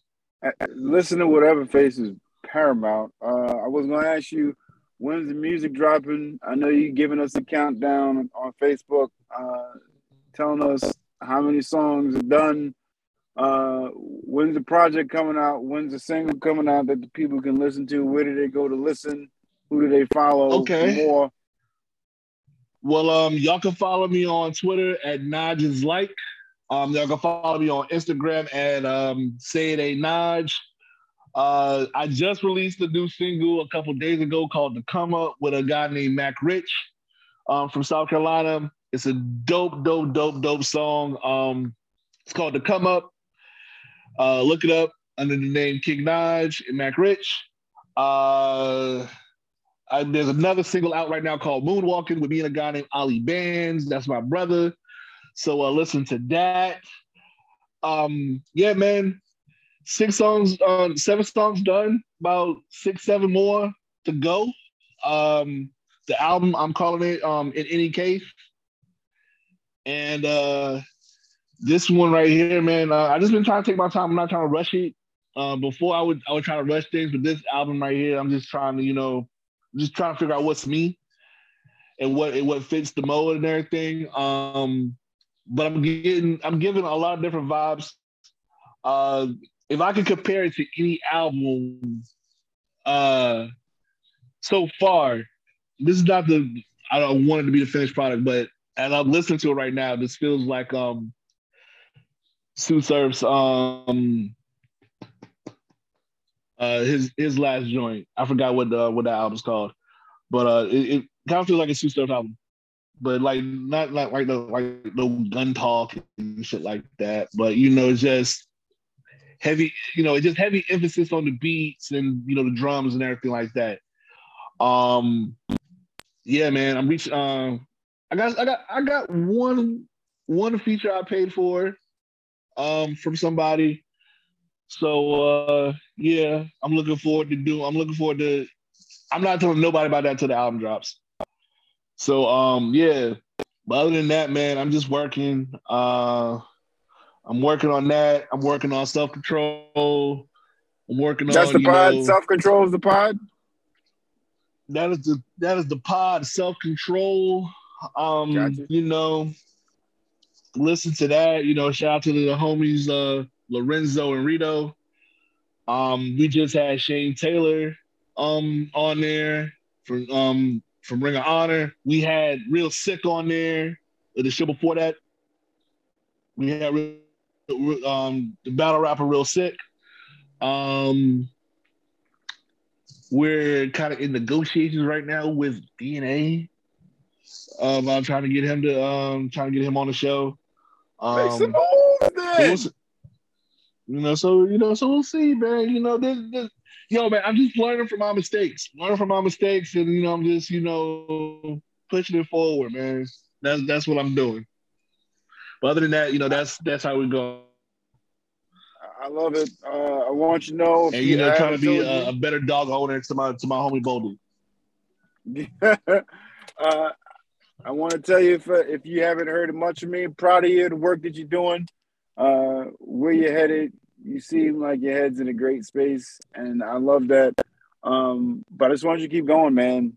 Listen to whatever face is paramount. Uh, I was gonna ask you when's the music dropping. I know you giving us a countdown on Facebook, uh, telling us how many songs are done. Uh, when's the project coming out? When's the single coming out that the people can listen to? Where do they go to listen? Who do they follow? Okay. More. Well, um, y'all can follow me on Twitter at is like. Um, y'all can follow me on Instagram at um, say it ain't Naj. Uh, I just released a new single a couple days ago called "The Come Up" with a guy named Mac Rich um, from South Carolina. It's a dope, dope, dope, dope song. Um, it's called "The Come Up." Uh, look it up under the name King Naj and Mac Rich. Uh, I, there's another single out right now called Moonwalking with me and a guy named Ali Bands. That's my brother. So uh, listen to that. Um, yeah, man. Six songs, uh, seven songs done. About six, seven more to go. Um, the album I'm calling it um, in any case. And uh, this one right here, man. Uh, I just been trying to take my time. I'm not trying to rush it. Uh, before I would I would try to rush things, but this album right here, I'm just trying to you know just trying to figure out what's me and what what fits the mold and everything. Um, but I'm getting I'm giving a lot of different vibes. Uh, if I could compare it to any album, uh, so far, this is not the I don't want it to be the finished product, but as I'm listening to it right now, this feels like um Sue Surf's um uh his his last joint. I forgot what the what that album's called, but uh it, it kind of feels like a Sue Surf album, but like not like like the like no gun talk and shit like that. But you know, just heavy. You know, just heavy emphasis on the beats and you know the drums and everything like that. Um, yeah, man, I'm reaching. Um, I got I got I got one one feature I paid for um from somebody. So uh yeah, I'm looking forward to do I'm looking forward to I'm not telling nobody about that until the album drops. So um yeah. But other than that, man, I'm just working. Uh I'm working on that. I'm working on self-control. I'm working That's on That's the you pod. know, Self control is the pod. that is the that is the pod self-control. Um, Gotcha. you know, listen to that. You know, shout out to the homies uh Lorenzo and Rito. Um, we just had Shane Taylor um on there from um from Ring of Honor. We had Real Sick on there. The show before that, we had Real- um the battle rapper Real Sick. Um, we're kind of in negotiations right now with DNA. Um, I'm trying to get him to um trying to get him on the show. Make some Um, moves so we'll you know, so you know, so we'll see, man. You know, this, this, yo, man, I'm just learning from my mistakes, learning from my mistakes, and you know, I'm just you know pushing it forward, man. That's that's what I'm doing. But other than that, you know, that's that's how we go. I love it. Uh, I want you to know. if And you know, I trying to be a, a better dog owner to my to my homie Boldy. you- uh, I want to tell you if uh, if you haven't heard much of me, proud of you, the work that you're doing, uh, where you're headed. You seem like your head's in a great space, and I love that. Um, but I just want you to keep going, man.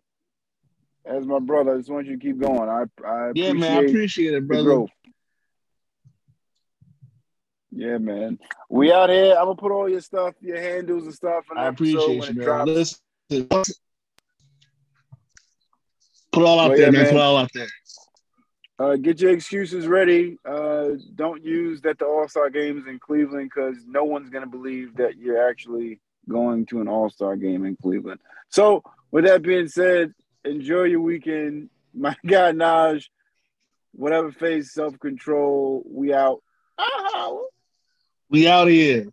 as my brother. I just want you to keep going. I I Yeah, appreciate man, I appreciate it, the brother. Yeah, man. We out here. I'm gonna put all your stuff, your handles and stuff. In I appreciate you, man. drops. Listen, put it all out Well, there, yeah, man. man. Put it all out there. Uh, get your excuses ready. Uh, don't use that the All Star games in Cleveland because no one's gonna believe that you're actually going to an All Star game in Cleveland. So, with that being said, enjoy your weekend. My guy Naj, whatever phase self control. We out. Ah, We out here.